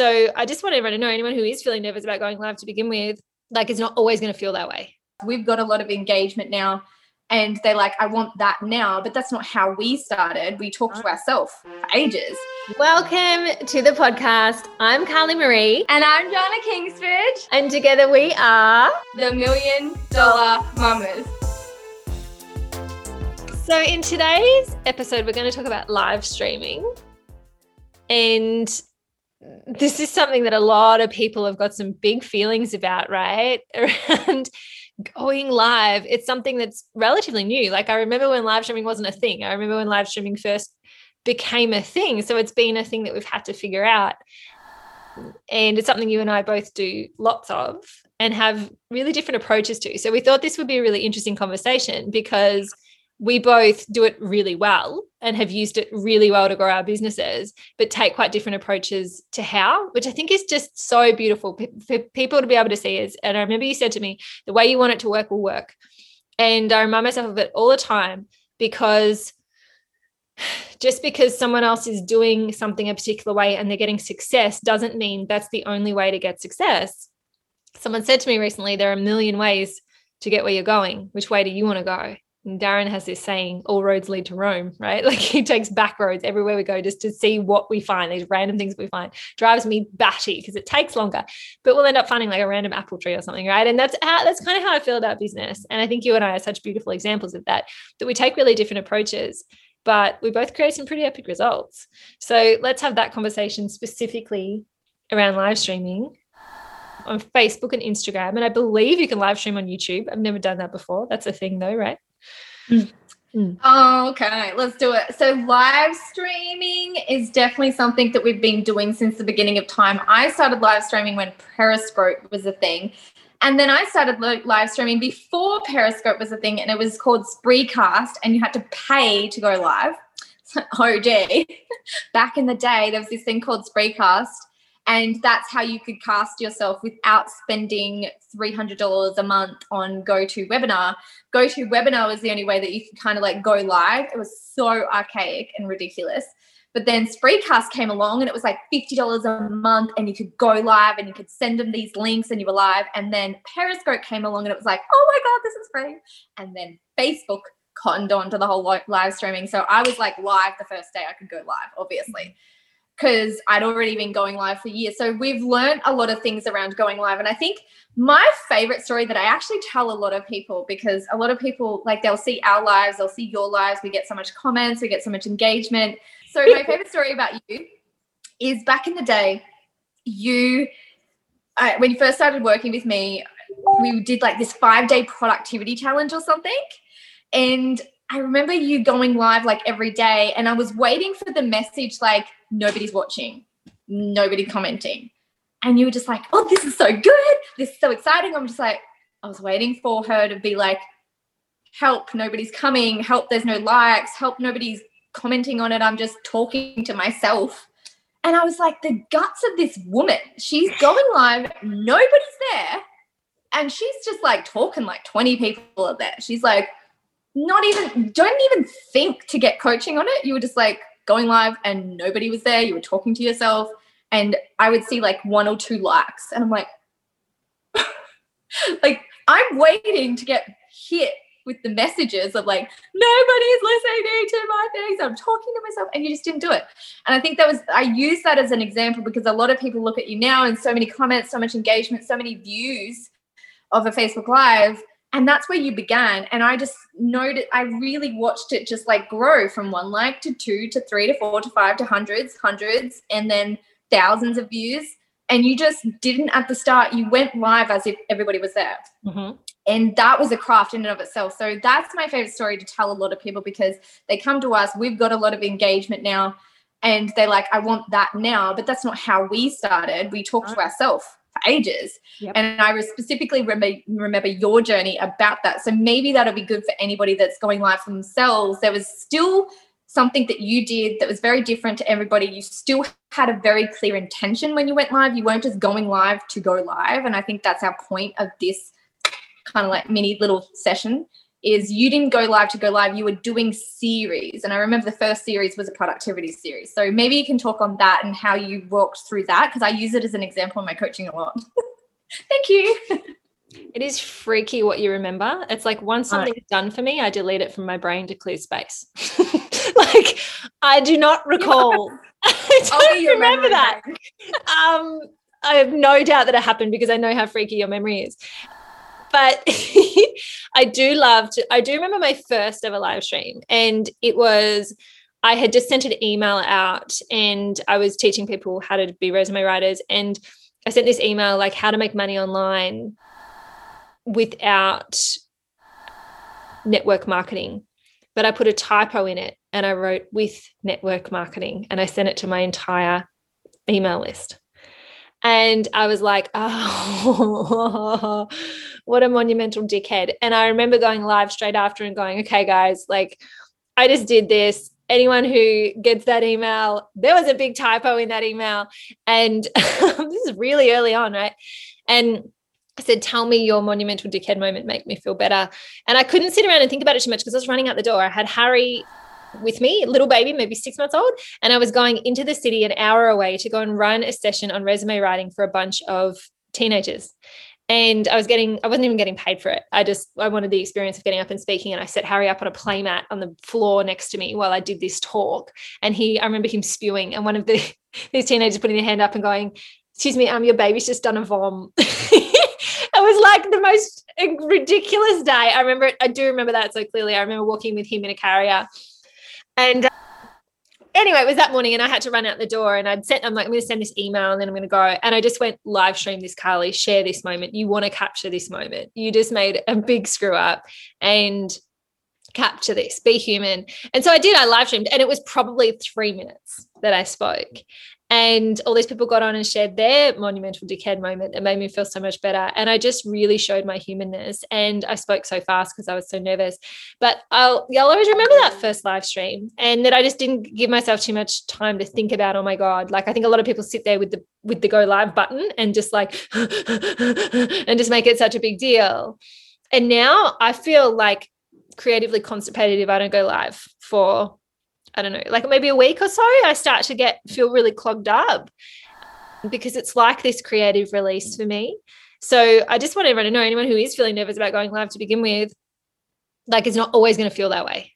So I just want everyone to know anyone who is feeling nervous about going live to begin with, like it's not always going to feel that way. We've got a lot of engagement now and they're like, I want that now. But that's not how we started. We talked to ourselves for ages. Welcome to the podcast. I'm Carly Marie. And I'm Jana Kingsford. And together we are the Million Dollar Mamas. So, in today's episode, we're going to talk about live streaming. And this is something that a lot of people have got some big feelings about, right? Around going live, it's something that's relatively new. Like I remember when live streaming wasn't a thing. I remember when live streaming first became a thing. So it's been a thing that we've had to figure out. And it's something you and I both do lots of and have really different approaches to. So we thought this would be a really interesting conversation because we both do it really well and have used it really well to grow our businesses, but take quite different approaches to how, which I think is just so beautiful for people to be able to see. Is and I remember you said to me, the way you want it to work will work. And I remind myself of it all the time because just because someone else is doing something a particular way and they're getting success doesn't mean that's the only way to get success. Someone said to me recently, there are a million ways to get where you're going. Which way do you want to go? Darren has this saying, all roads lead to Rome, right? Like he takes back roads everywhere we go just to see what we find, these random things we find. Drives me batty because it takes longer, but we'll end up finding like a random apple tree or something, right? And that's how that's kind of how I feel about business. And I think you and I are such beautiful examples of that, that we take really different approaches, but we both create some pretty epic results. So let's have that conversation specifically around live streaming on Facebook and Instagram. And I believe you can live stream on YouTube. I've never done that before. That's a thing though, right? Mm. Mm. Okay, let's do it. So, live streaming is definitely something that we've been doing since the beginning of time. I started live streaming when Periscope was a thing. And then I started live streaming before Periscope was a thing, and it was called Spreecast, and you had to pay to go live. OG. Back in the day, there was this thing called Spreecast, and that's how you could cast yourself without spending $300 a month on GoToWebinar. GoToWebinar was the only way that you could kind of like go live. It was so archaic and ridiculous. But then Spreecast came along and it was like $50 a month and you could go live and you could send them these links and you were live. And then Periscope came along and it was like, oh my God, this is free. And then Facebook cottoned on to the whole live streaming. So I was like live the first day I could go live, obviously because I'd already been going live for years. So we've learned a lot of things around going live. And I think my favorite story that I actually tell a lot of people because a lot of people like they'll see our lives, they'll see your lives, we get so much comments, we get so much engagement. So my favorite story about you is back in the day, you uh, when you first started working with me, we did like this five day productivity challenge or something. And I remember you going live like every day, and I was waiting for the message like, nobody's watching, nobody commenting. And you were just like, oh, this is so good. This is so exciting. I'm just like, I was waiting for her to be like, help, nobody's coming. Help, there's no likes. Help, nobody's commenting on it. I'm just talking to myself. And I was like, the guts of this woman. She's going live, nobody's there. And she's just like talking like 20 people are there. She's like, not even, don't even think to get coaching on it. You were just like, going live and nobody was there. You were talking to yourself, and I would see like one or two likes, and I'm like, like I'm waiting to get hit with the messages of like nobody's listening to my things. I'm talking to myself, and you just didn't do it. And I think that was I use that as an example because a lot of people look at you now and so many comments, so much engagement, so many views of a Facebook Live, and that's where you began. And i just noted i really watched it just like grow from one like to two to three to four to five to hundreds hundreds and then thousands of views. And you just didn't at the start you went live as if everybody was there. Mm-hmm. and that was a craft in and of itself. So that's my favorite story to tell a lot of people because they come to us we've got a lot of engagement now and they're like i want that now. But that's not how we started. We talked to ourselves ages. Yep. And I specifically remember, remember your journey about that. So maybe that'll be good for anybody that's going live for themselves. There was still something that you did that was very different to everybody. You still had a very clear intention when you went live. You weren't just going live to go live. And I think that's our point of this kind of like mini little session is you didn't go live to go live, you were doing series. And I remember the first series was a productivity series. So maybe you can talk on that and how you walked through that because I use it as an example in my coaching a lot. Thank you. It is freaky what you remember. It's like once something's right. done for me, I delete it from my brain to clear space. like I do not recall. I don't remember that. Um, I have no doubt that it happened because I know how freaky your memory is. But I do love to, I do remember my first ever live stream, and it was I had just sent an email out and I was teaching people how to be resume writers. And I sent this email like how to make money online without network marketing. But I put a typo in it and I wrote with network marketing and I sent it to my entire email list. And I was like, oh, what a monumental dickhead. And I remember going live straight after and going, okay, guys, like I just did this. Anyone who gets that email, there was a big typo in that email. And this is really early on, right? And I said, Tell me your monumental dickhead moment, make me feel better. And I couldn't sit around and think about it too much because I was running out the door. I had Harry with me, little baby, maybe six months old. And I was going into the city an hour away to go and run a session on resume writing for a bunch of teenagers. And I was getting, I wasn't even getting paid for it. I just, I wanted the experience of getting up and speaking. And I set Harry up on a playmat on the floor next to me while I did this talk. And he, I remember him spewing. And one of the, these teenagers putting their hand up and going, Excuse me, um, your baby's just done a vom. it was like the most ridiculous day. I remember, it. I do remember that so clearly. I remember walking with him in a carrier. And uh, anyway, it was that morning and I had to run out the door and I'd sent, I'm like, I'm going to send this email and then I'm going to go. And I just went live stream this, Carly, share this moment. You want to capture this moment. You just made a big screw up and capture this, be human. And so I did, I live streamed and it was probably three minutes that I spoke. And all these people got on and shared their monumental dickhead moment that made me feel so much better. And I just really showed my humanness. And I spoke so fast because I was so nervous. But I'll, I'll always remember that first live stream and that I just didn't give myself too much time to think about, oh my God. Like I think a lot of people sit there with the with the go live button and just like and just make it such a big deal. And now I feel like creatively constipated if I don't go live for I don't know, like maybe a week or so, I start to get feel really clogged up because it's like this creative release for me. So I just want everyone to know anyone who is feeling nervous about going live to begin with, like it's not always going to feel that way.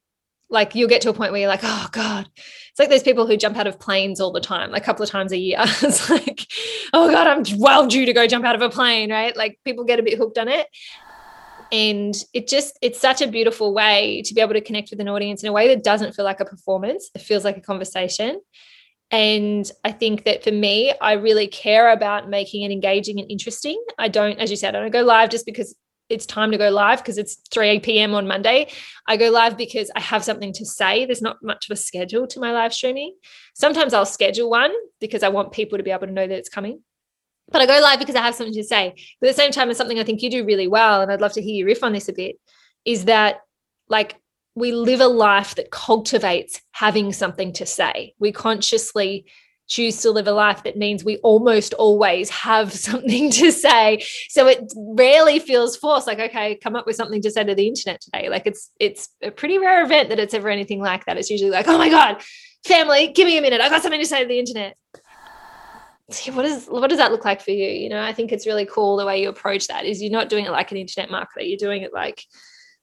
Like you'll get to a point where you're like, oh God. It's like those people who jump out of planes all the time, like a couple of times a year. it's like, oh God, I'm well due to go jump out of a plane, right? Like people get a bit hooked on it and it just it's such a beautiful way to be able to connect with an audience in a way that doesn't feel like a performance it feels like a conversation and i think that for me i really care about making it engaging and interesting i don't as you said i don't go live just because it's time to go live because it's 3 p.m. on Monday. I go live because I have something to say. There's not much of a schedule to my live streaming. Sometimes I'll schedule one because I want people to be able to know that it's coming but I go live because I have something to say. But at the same time, it's something I think you do really well, and I'd love to hear you riff on this a bit, is that like we live a life that cultivates having something to say. We consciously choose to live a life that means we almost always have something to say. So it rarely feels forced, like, okay, come up with something to say to the internet today. Like it's it's a pretty rare event that it's ever anything like that. It's usually like, oh my God, family, give me a minute. I got something to say to the internet what is what does that look like for you? You know i think it's really cool the way you approach that is you're not doing it like an internet marketer. You're doing it like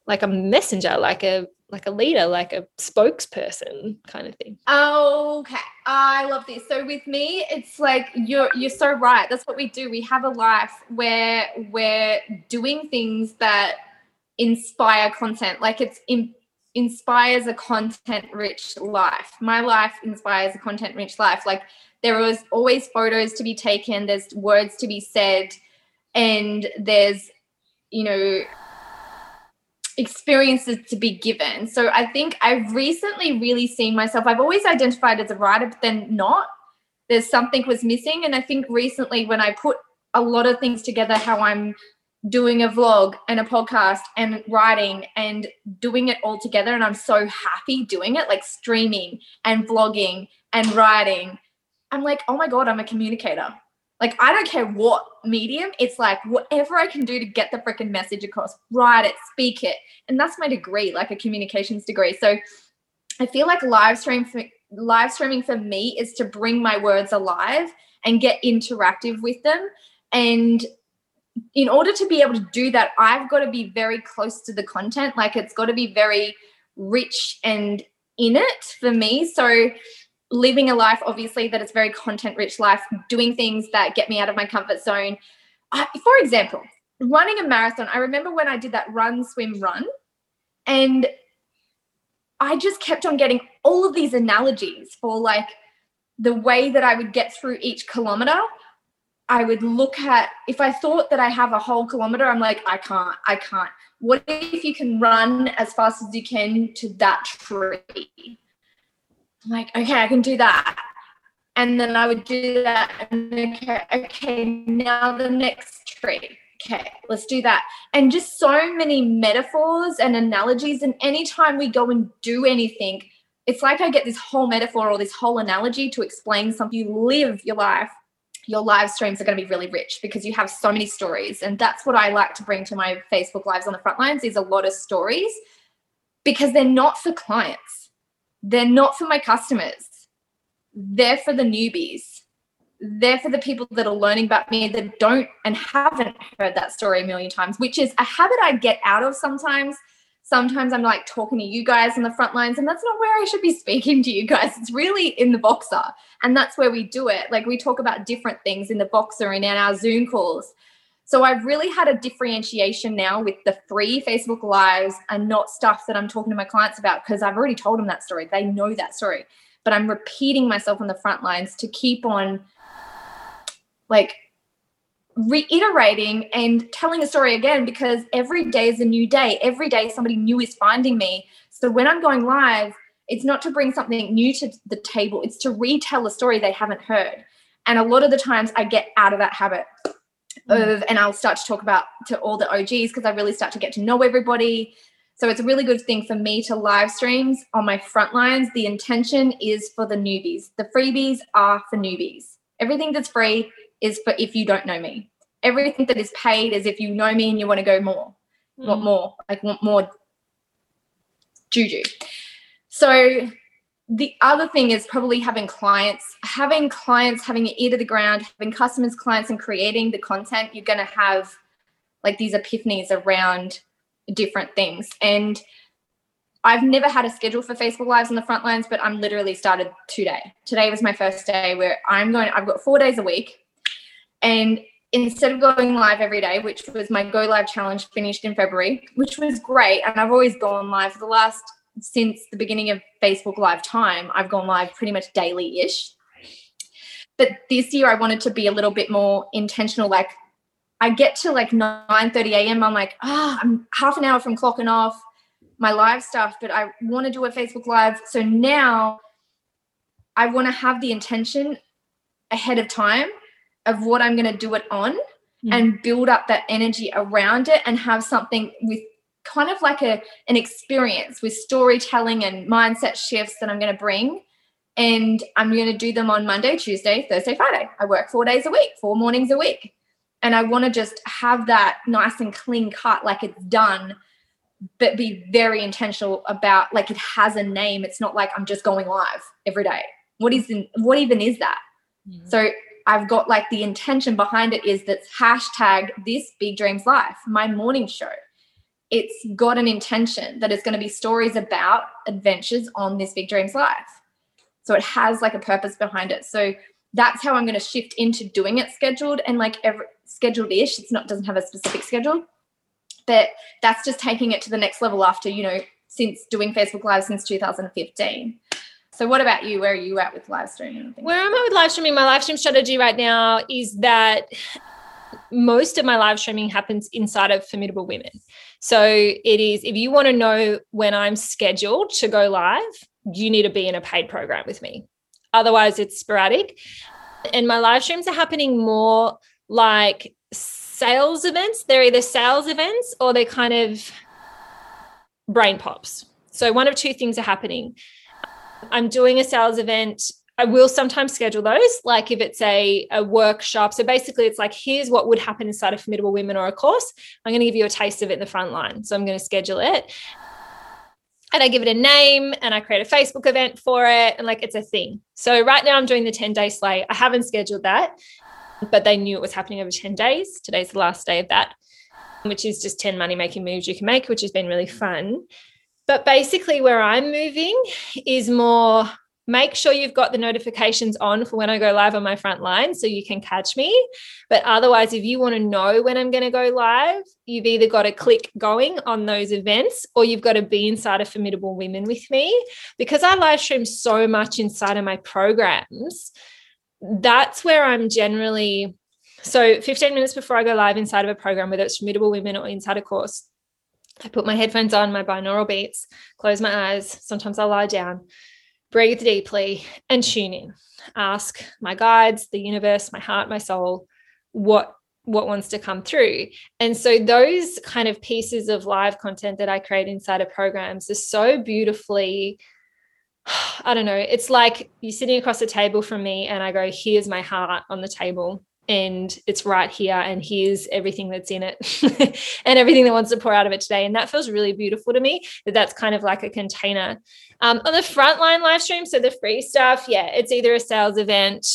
like a messenger like a like a leader like a spokesperson kind of thing. Okay. I love this. So with me it's like you're you're so right. That's what we do. We have a life where we're doing things that inspire content. Like it's in, inspires a content rich life. My life inspires a content rich life. Like there was always photos to be taken there's words to be said and there's you know experiences to be given. So i think i've recently really seen myself i've always identified as a writer but then not. There's something was missing and i think recently when i put a lot of things together how i'm doing a vlog and a podcast and writing and doing it all together and i'm so happy doing it like streaming and vlogging and writing I'm like, oh my God, I'm a communicator. Like, I don't care what medium, it's like whatever I can do to get the freaking message across, write it, speak it. And that's my degree, like a communications degree. So I feel like live stream for, live streaming for me is to bring my words alive and get interactive with them. And in order to be able to do that, I've got to be very close to the content. Like it's got to be very rich and in it for me. So living a life obviously that is very content rich life doing things that get me out of my comfort zone I, for example running a marathon i remember when i did that run swim run and i just kept on getting all of these analogies for like the way that i would get through each kilometer i would look at if i thought that i have a whole kilometer i'm like i can't i can't what if you can run as fast as you can to that tree I'm like, okay, I can do that. And then I would do that. And okay, okay, now the next tree. Okay, let's do that. And just so many metaphors and analogies. And anytime we go and do anything, it's like I get this whole metaphor or this whole analogy to explain something. You live your life, your live streams are going to be really rich because you have so many stories. And that's what I like to bring to my Facebook lives on the front lines is a lot of stories because they're not for clients they're not for my customers. They're for the newbies. They're for the people that are learning about me that don't and haven't heard that story a million times, which is a habit I get out of sometimes. Sometimes I'm like talking to you guys on the front lines, and that's not where I should be speaking to you guys. It's really in the boxer. And that's where we do it. Like we talk about different things in the boxer and in our Zoom calls. So I've really had a differentiation now with the free Facebook Lives and not stuff that I'm talking to my clients about because I've already told them that story. They know that story. But I'm repeating myself on the front lines to keep on like reiterating and telling a story again because every day is a new day. Every day somebody new is finding me. So when I'm going live, it's not to bring something new to the table, it's to retell a story they haven't heard. And a lot of the times I get out of that habit Mm. of and I'll start to talk about to all the OGs because I really start to get to know everybody. So it's a really good thing for me to live streams on my front lines. The intention is for the newbies. The freebies are for newbies. Everything that's free is for if you don't know me. Everything that is paid is if you know me and you want to go more. Mm. Want more, like want more juju. So the other thing is probably having clients, having clients, having ear to the ground, having customers, clients, and creating the content. You're going to have like these epiphanies around different things. And I've never had a schedule for Facebook Lives on the front lines, but I'm literally started today. Today was my first day where I'm going, I've got four days a week. And instead of going live every day, which was my Go Live challenge finished in February, which was great. And I've always gone live for the last since the beginning of Facebook Live time, I've gone live pretty much daily ish. But this year, I wanted to be a little bit more intentional. Like, I get to like 9 30 a.m. I'm like, ah, oh, I'm half an hour from clocking off my live stuff, but I want to do a Facebook Live. So now I want to have the intention ahead of time of what I'm going to do it on mm. and build up that energy around it and have something with kind of like a an experience with storytelling and mindset shifts that I'm going to bring. And I'm going to do them on Monday, Tuesday, Thursday, Friday. I work four days a week, four mornings a week. And I want to just have that nice and clean cut, like it's done, but be very intentional about like it has a name. It's not like I'm just going live every day. What is in, what even is that? Mm-hmm. So I've got like the intention behind it is that hashtag this big dreams life, my morning show. It's got an intention that it's going to be stories about adventures on this big dreams life. So it has like a purpose behind it. So that's how i'm going to shift into doing it scheduled and like every scheduled ish it's not doesn't have a specific schedule. But that's just taking it to the next level after you know since doing facebook live since 2015 so what about you where are you at with live streaming where am i with live streaming my live stream strategy right now is that most of my live streaming happens inside of formidable women so it is, if you want to know when I'm scheduled to go live, you need to be in a paid program with me. Otherwise, it's sporadic. And my live streams are happening more like sales events. They're either sales events or they're kind of brain pops. So one of two things are happening. I'm doing a sales event I will sometimes schedule those, like if it's a, a workshop. So basically, it's like, here's what would happen inside of Formidable Women or a course. I'm going to give you a taste of it in the front line. So I'm going to schedule it. And I give it a name and I create a Facebook event for it. And like, it's a thing. So right now, I'm doing the 10 day slay. I haven't scheduled that, but they knew it was happening over 10 days. Today's the last day of that, which is just 10 money making moves you can make, which has been really fun. But basically, where I'm moving is more make sure you've got the notifications on for when I go live on my front line so you can catch me. But otherwise, if you want to know when I'm going to go live, you've either got to click going on those events or you've got to be inside of Formidable Women with me. Because I live stream so much inside of my programs, that's where I'm generally. So 15 minutes before I go live inside of a program, whether it's Formidable Women or inside a course, I put my headphones on, my binaural beats, close my eyes. Sometimes I'll lie down breathe deeply and tune in ask my guides the universe my heart my soul what what wants to come through and so those kind of pieces of live content that i create inside of programs are so beautifully i don't know it's like you're sitting across the table from me and i go here's my heart on the table and it's right here and here's everything that's in it and everything that wants to pour out of it today and that feels really beautiful to me that that's kind of like a container. Um, on the frontline live stream so the free stuff yeah it's either a sales event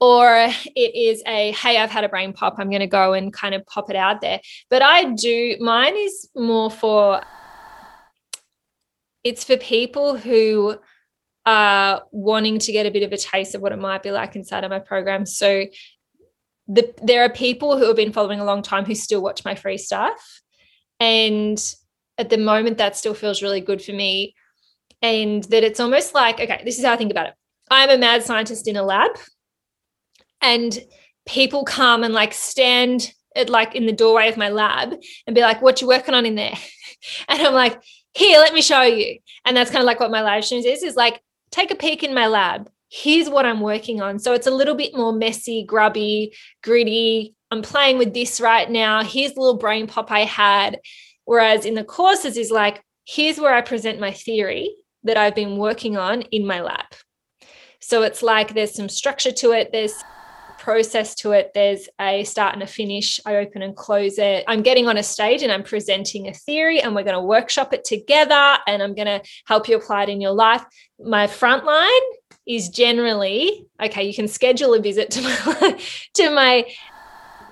or it is a hey i've had a brain pop i'm going to go and kind of pop it out there. But i do mine is more for it's for people who uh, wanting to get a bit of a taste of what it might be like inside of my program. So the, there are people who have been following a long time who still watch my free stuff. And at the moment, that still feels really good for me. And that it's almost like, okay, this is how I think about it. I'm a mad scientist in a lab, and people come and like stand at like in the doorway of my lab and be like, what you working on in there? And I'm like, here, let me show you. And that's kind of like what my live streams is, is like take a peek in my lab. Here's what I'm working on. So it's a little bit more messy, grubby, gritty. I'm playing with this right now. Here's the little brain pop I had. Whereas in the courses is like, here's where I present my theory that I've been working on in my lab. So it's like there's some structure to it. There's process to it. There's a start and a finish. I open and close it. I'm getting on a stage and I'm presenting a theory, and we're going to workshop it together. And I'm going to help you apply it in your life. My front line is generally okay. You can schedule a visit to my to my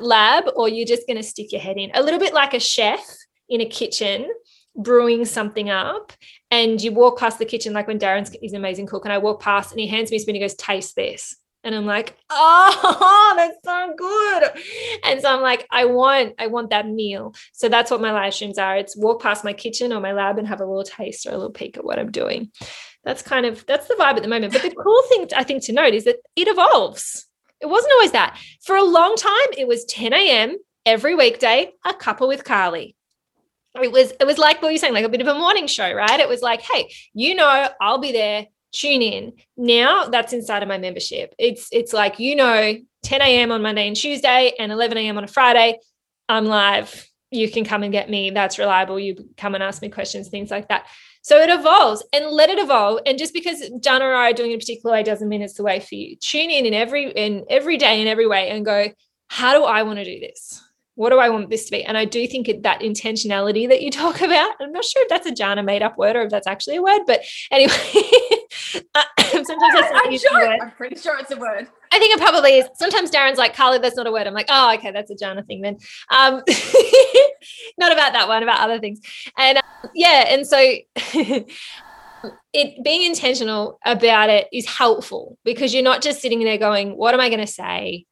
lab, or you're just going to stick your head in. A little bit like a chef in a kitchen brewing something up and you walk past the kitchen like when Darren's is an amazing cook and I walk past and he hands me a spoon and he goes taste this and i'm like oh that's so good. And so i'm like i want i want that meal. So that's what my live streams are. It's walk past my kitchen or my lab and have a little taste or a little peek at what i'm doing. That's kind of that's the vibe at the moment. But the cool thing i think to note is that it evolves. It wasn't always that. For a long time it was 10 a.m every weekday a couple with carly. It was it was like what you're saying like a bit of a morning show right? It was like hey you know i'll be there tune in. Now that's inside of my membership. It's it's like you know 10 a.m. on Monday and Tuesday and 11 a.m. on a Friday. I'm live. You can come and get me. That's reliable. You come and ask me questions, things like that. So it evolves and let it evolve. And just because Jana or I are doing it a particular way doesn't mean it's the way for you. Tune in in every in every day in every way and go, how do I want to do this? what do I want this to be? And I do think that intentionality that you talk about, I'm not sure if that's a Jana made up word or if that's actually a word, but anyway, uh, sometimes I I'm, sure, I'm pretty sure it's a word. I think it probably is. Sometimes Darren's like, Carly, that's not a word. I'm like, oh, okay, that's a Jana thing then. Um, not about that one, about other things. And uh, yeah, and so it being intentional about it is helpful because you're not just sitting there going, what am I going to say?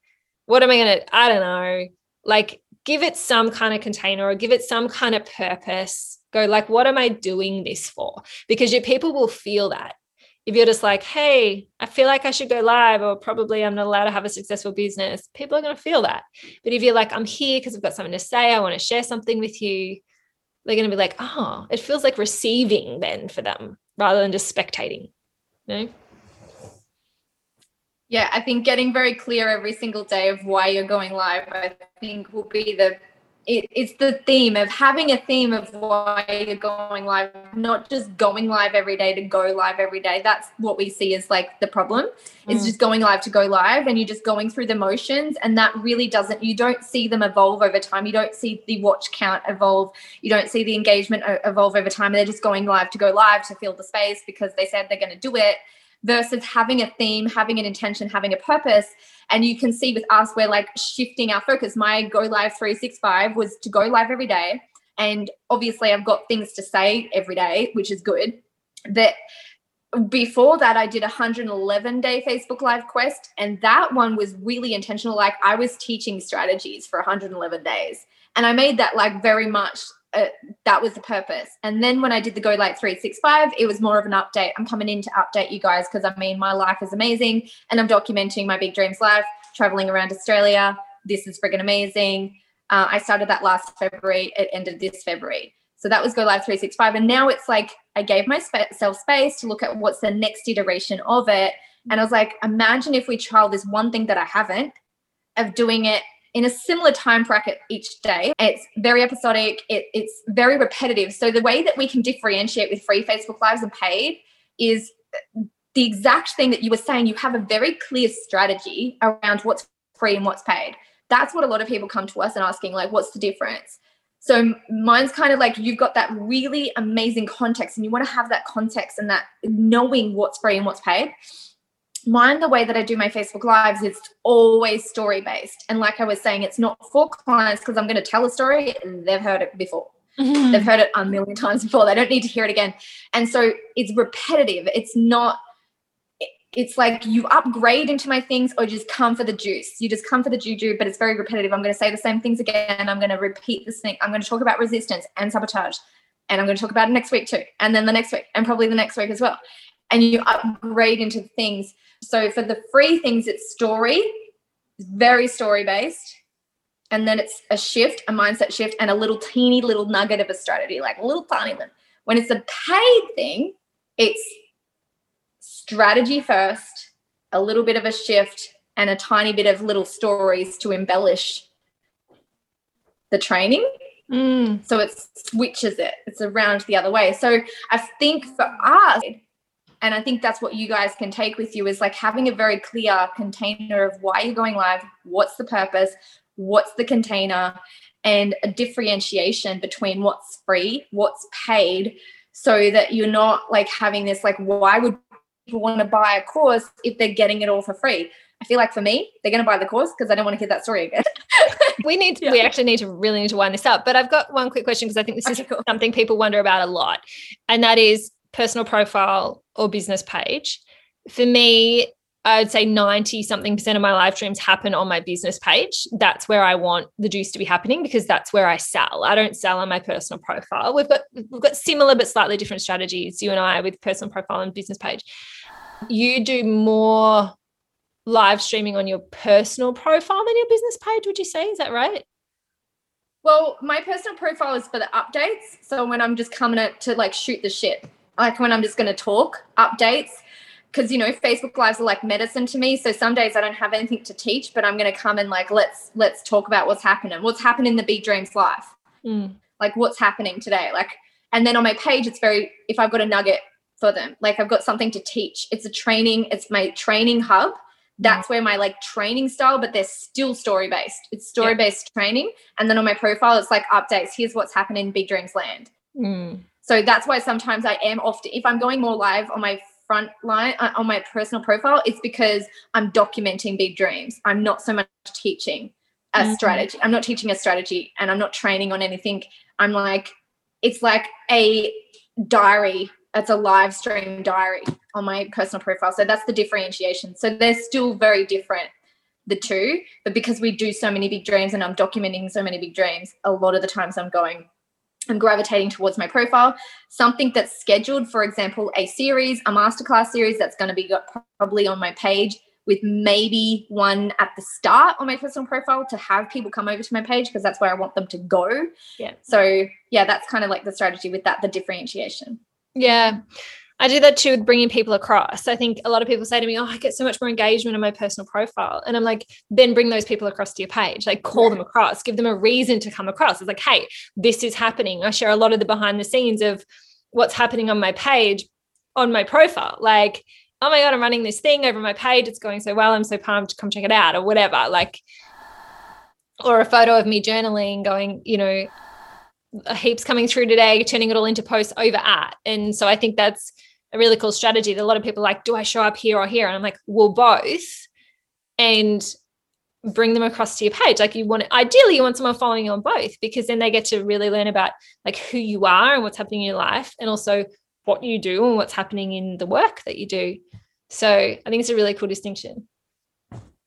What am I going to, I don't know. Like give it some kind of container or give it some kind of purpose. Go like, what am I doing this for? Because your people will feel that. If you're just like, hey, I feel like I should go live, or probably I'm not allowed to have a successful business, people are going to feel that. But if you're like, I'm here because I've got something to say, I want to share something with you, they're going to be like, oh, it feels like receiving then for them rather than just spectating. Know? Yeah, I think getting very clear every single day of why you're going live, I think will be the it, it's the theme of having a theme of why you're going live, not just going live every day to go live every day. That's what we see as like the problem. Mm. It's just going live to go live and you're just going through the motions. And that really doesn't, you don't see them evolve over time. You don't see the watch count evolve. You don't see the engagement evolve over time. They're just going live to go live to fill the space because they said they're going to do it versus having a theme, having an intention, having a purpose. And you can see with us, we're like shifting our focus. My Go Live 365 was to go live every day. And obviously, I've got things to say every day, which is good. That before that, I did a 111 day Facebook Live quest. And that one was really intentional. Like I was teaching strategies for 111 days. And I made that like very much uh, that was the purpose. And then when I did the Go Live 365, it was more of an update. I'm coming in to update you guys because I mean, my life is amazing and I'm documenting my big dreams life, traveling around Australia. This is friggin' amazing. Uh, I started that last February. It ended this February. So that was Go Live 365. And now it's like I gave myself space to look at what's the next iteration of it. And I was like, imagine if we trial this one thing that I haven't of doing it in a similar time bracket each day. It's very episodic, it, it's very repetitive. So, the way that we can differentiate with free Facebook Lives and paid is the exact thing that you were saying. You have a very clear strategy around what's free and what's paid. That's what a lot of people come to us and asking, like, what's the difference? So mine's kind of like you've got that really amazing context and you want to have that context and that knowing what's free and what's paid mine the way that i do my facebook lives it's always story based and like i was saying it's not for clients because i'm going to tell a story they've heard it before mm-hmm. they've heard it a million times before they don't need to hear it again and so it's repetitive it's not it's like you upgrade into my things or just come for the juice. You just come for the juju, but it's very repetitive. I'm going to say the same things again. I'm going to repeat this thing. I'm going to talk about resistance and sabotage. And I'm going to talk about it next week too. And then the next week, and probably the next week as well. And you upgrade into things so for the free things, it's story, very story based. And then it's a shift, a mindset shift, and a little teeny little nugget of a strategy, like a little tiny one. When it's a paid thing, it's strategy first, a little bit of a shift, and a tiny bit of little stories to embellish the training. Mm. So it switches it, it's around the other way. So I think for us, and i think that's what you guys can take with you is like having a very clear container of why you're going live what's the purpose what's the container and a differentiation between what's free what's paid so that you're not like having this like why would people want to buy a course if they're getting it all for free I feel like for me, they're going to buy the course because I don't want to hear that story again. we need, yeah. we actually need to really need to wind this up. But I've got one quick question because I think this okay, is cool. something people wonder about a lot, and that is personal profile or business page. For me, I'd say 90 something percent of my live streams happen on my business page. That's where I want the juice to be happening because that's where I sell. I don't sell on my personal profile. We've got we've got similar but slightly different strategies, you and I, with personal profile and business page. You do more live streaming on your personal profile than your business page, would you say? Is that right? Well, my personal profile is for the updates. So when I'm just coming to like shoot the shit like when I'm just going to talk updates because you know Facebook lives are like medicine to me. So some days I don't have anything to teach, but I'm going to come and like let's let's talk about what's happening. What's happening in the big dreams life? Mm. Like what's happening today? Like and then on my page it's very if I've got a nugget for them, like I've got something to teach. It's a training. It's my training hub. That's mm. where my like training style, but they're still story based. It's story based yeah. training. And then on my profile, it's like updates. Here's what's happening in Big Dreams Land. Mm. So that's why sometimes I am often, if I'm going more live on my front line, uh, on my personal profile, it's because I'm documenting big dreams. I'm not so much teaching a mm-hmm. strategy. I'm not teaching a strategy and I'm not training on anything. I'm like, it's like a diary. It's a live stream diary on my personal profile. So that's the differentiation. So they're still very different, the two. But because we do so many big dreams and I'm documenting so many big dreams, a lot of the times I'm going, I'm gravitating towards my profile. Something that's scheduled, for example, a series, a masterclass series that's going to be probably on my page with maybe one at the start on my personal profile to have people come over to my page because that's where I want them to go. Yeah. So, yeah, that's kind of like the strategy with that, the differentiation. Yeah. I do that too with bringing people across. I think a lot of people say to me, "Oh, I get so much more engagement on my personal profile," and I'm like, "Then bring those people across to your page. Like, call them across, give them a reason to come across. It's like, hey, this is happening. I share a lot of the behind the scenes of what's happening on my page, on my profile. Like, oh my god, I'm running this thing over my page. It's going so well. I'm so pumped. Come check it out, or whatever. Like, or a photo of me journaling, going, you know." heaps coming through today turning it all into posts over at and so i think that's a really cool strategy that a lot of people like, do I show up here or here? And I'm like, well, both. And bring them across to your page. Like you want ideally you want someone following you on both because then they get to really learn about like who you are and what's happening in your life and also what you do and what's happening in the work that you do. So I think it's a really cool distinction.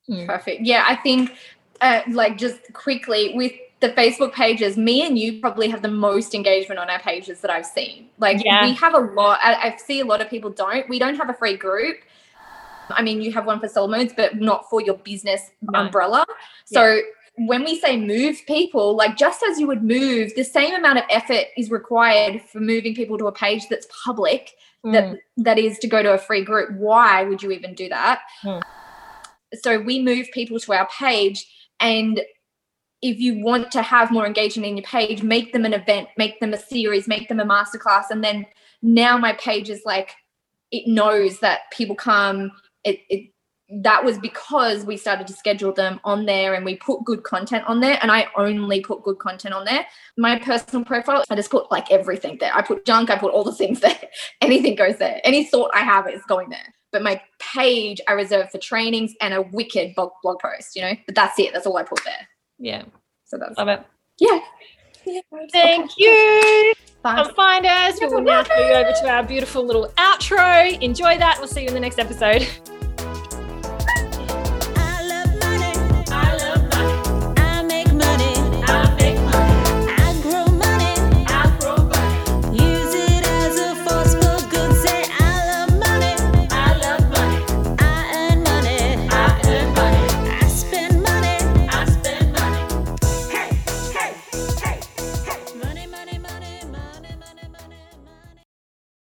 Hmm. Perfect. Yeah, I think uh, like just quickly with the Facebook pages, me and you probably have the most engagement on our pages that I've seen. Like yeah. we have a lot. I, I, see a lot of people don't. We don't have a free group. I mean, you have one for soul modes, but not for your business no. umbrella. So yeah. when we say move people, like just as you would move, the same amount of effort is required for moving people to a page that's public. Mm. That that is to go to a free group. Why would you even do that? Mm. So we move people to our page and if you want to have more engagement in your page, make them an event, make them a series, make them a masterclass. And then now my page is like, it knows that people come. It, it that was because we started to schedule them on there and we put good content on there. And I only put good content on there. My personal profile, I just put like everything there. I put junk, I put all the things there. Anything goes there. Any thought I have is going there. But my page I reserve for trainings and a wicked blog, blog post, you know, but that's it. That's all I put there. Yeah. So that's love it. Yeah. yeah Thank okay. you. Come find us. We will now go over to our beautiful little outro. Enjoy that. We'll see you in the next episode.